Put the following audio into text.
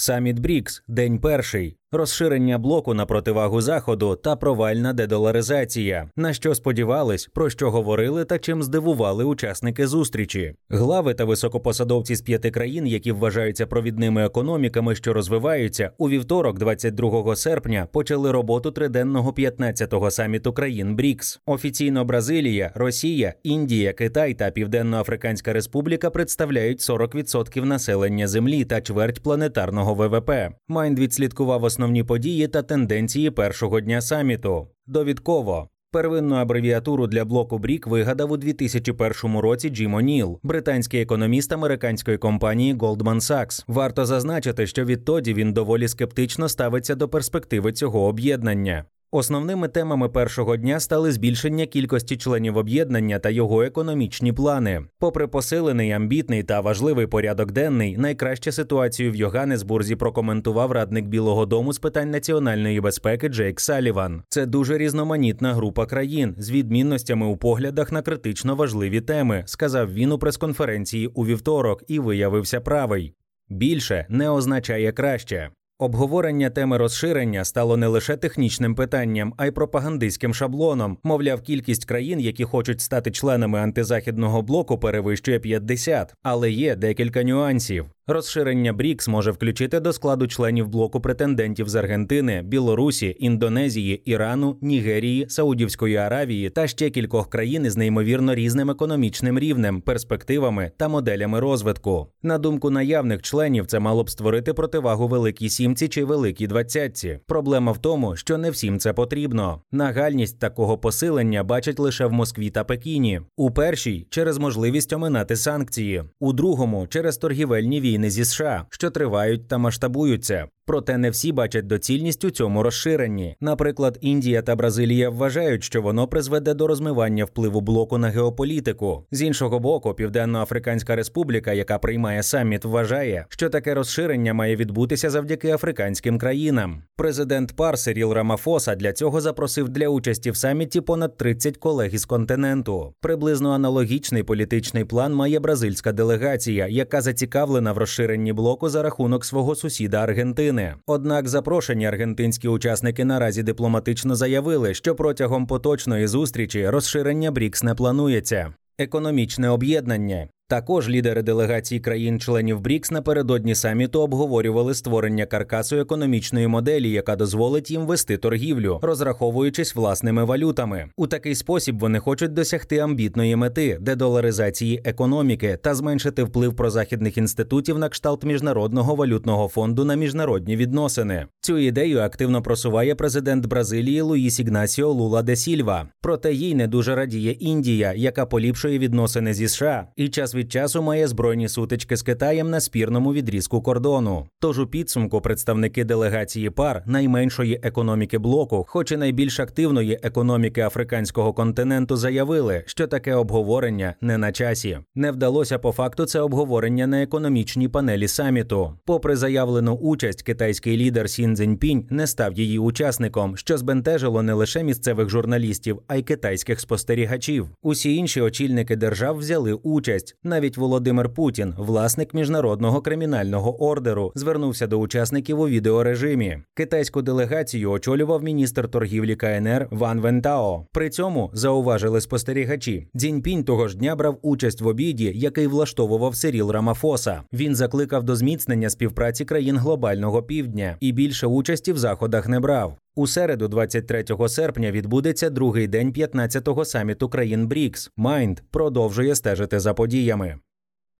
Саміт Брікс, день перший, розширення блоку на противагу заходу та провальна дедоларизація, на що сподівались, про що говорили та чим здивували учасники зустрічі. Глави та високопосадовці з п'яти країн, які вважаються провідними економіками, що розвиваються, у вівторок, 22 серпня, почали роботу триденного 15-го саміту країн Брікс. Офіційно Бразилія, Росія, Індія, Китай та Південно-Африканська Республіка представляють 40% населення землі та чверть планетарного ВВП. Майнд відслідкував основні події та тенденції першого дня саміту. Довідково. Первинну абревіатуру для блоку Брік вигадав у 2001 році Джим О'Ніл, британський економіст американської компанії Goldman Sachs. Варто зазначити, що відтоді він доволі скептично ставиться до перспективи цього об'єднання. Основними темами першого дня стали збільшення кількості членів об'єднання та його економічні плани. Попри посилений, амбітний та важливий порядок денний, найкраще ситуацію в Йоганнесбурзі прокоментував радник Білого Дому з питань національної безпеки Джейк Саліван. Це дуже різноманітна група країн з відмінностями у поглядах на критично важливі теми, сказав він у прес-конференції у вівторок і виявився правий. Більше не означає краще. Обговорення теми розширення стало не лише технічним питанням, а й пропагандистським шаблоном. Мовляв, кількість країн, які хочуть стати членами антизахідного блоку, перевищує 50. але є декілька нюансів. Розширення БРІКС може включити до складу членів блоку претендентів з Аргентини, Білорусі, Індонезії, Ірану, Нігерії, Саудівської Аравії та ще кількох країн із неймовірно різним економічним рівнем, перспективами та моделями розвитку. На думку наявних членів, це мало б створити противагу Великій Сімці чи Великій Двадцятці. Проблема в тому, що не всім це потрібно. Нагальність такого посилення бачать лише в Москві та Пекіні. У першій через можливість оминати санкції, у другому через торгівельні війни зі США, що тривають та масштабуються. Проте не всі бачать доцільність у цьому розширенні. Наприклад, Індія та Бразилія вважають, що воно призведе до розмивання впливу блоку на геополітику. З іншого боку, Південно-Африканська Республіка, яка приймає саміт, вважає, що таке розширення має відбутися завдяки африканським країнам. Президент Пар Сиріл Рамафоса для цього запросив для участі в саміті понад 30 колег із континенту. Приблизно аналогічний політичний план має бразильська делегація, яка зацікавлена в розширенні блоку за рахунок свого сусіда Аргентини. України. Однак запрошені аргентинські учасники наразі дипломатично заявили, що протягом поточної зустрічі розширення БРІКС не планується. Економічне об'єднання також лідери делегацій країн-членів БРІКС напередодні саміту обговорювали створення каркасу економічної моделі, яка дозволить їм вести торгівлю, розраховуючись власними валютами. У такий спосіб вони хочуть досягти амбітної мети дедоларизації економіки та зменшити вплив прозахідних інститутів на кшталт міжнародного валютного фонду на міжнародні відносини. Цю ідею активно просуває президент Бразилії Луїс Ігнасіо Лула де Сільва. Проте їй не дуже радіє Індія, яка поліпшує відносини зі США і час від часу має збройні сутички з Китаєм на спірному відрізку кордону. Тож у підсумку представники делегації пар найменшої економіки блоку, хоч і найбільш активної економіки африканського континенту, заявили, що таке обговорення не на часі. Не вдалося по факту це обговорення на економічній панелі саміту. Попри заявлену участь, китайський лідер Сін Цзіньпінь не став її учасником, що збентежило не лише місцевих журналістів, а й китайських спостерігачів. Усі інші очільники держав взяли участь. Навіть Володимир Путін, власник міжнародного кримінального ордеру, звернувся до учасників у відеорежимі. Китайську делегацію очолював міністр торгівлі КНР Ван Вентао. При цьому зауважили спостерігачі. Дзіньпінь того ж дня брав участь в обіді, який влаштовував Сиріл Рамафоса. Він закликав до зміцнення співпраці країн глобального півдня і більше участі в заходах не брав. У середу, 23 серпня, відбудеться другий день 15-го саміту країн БРІКС. Майнд продовжує стежити за подіями.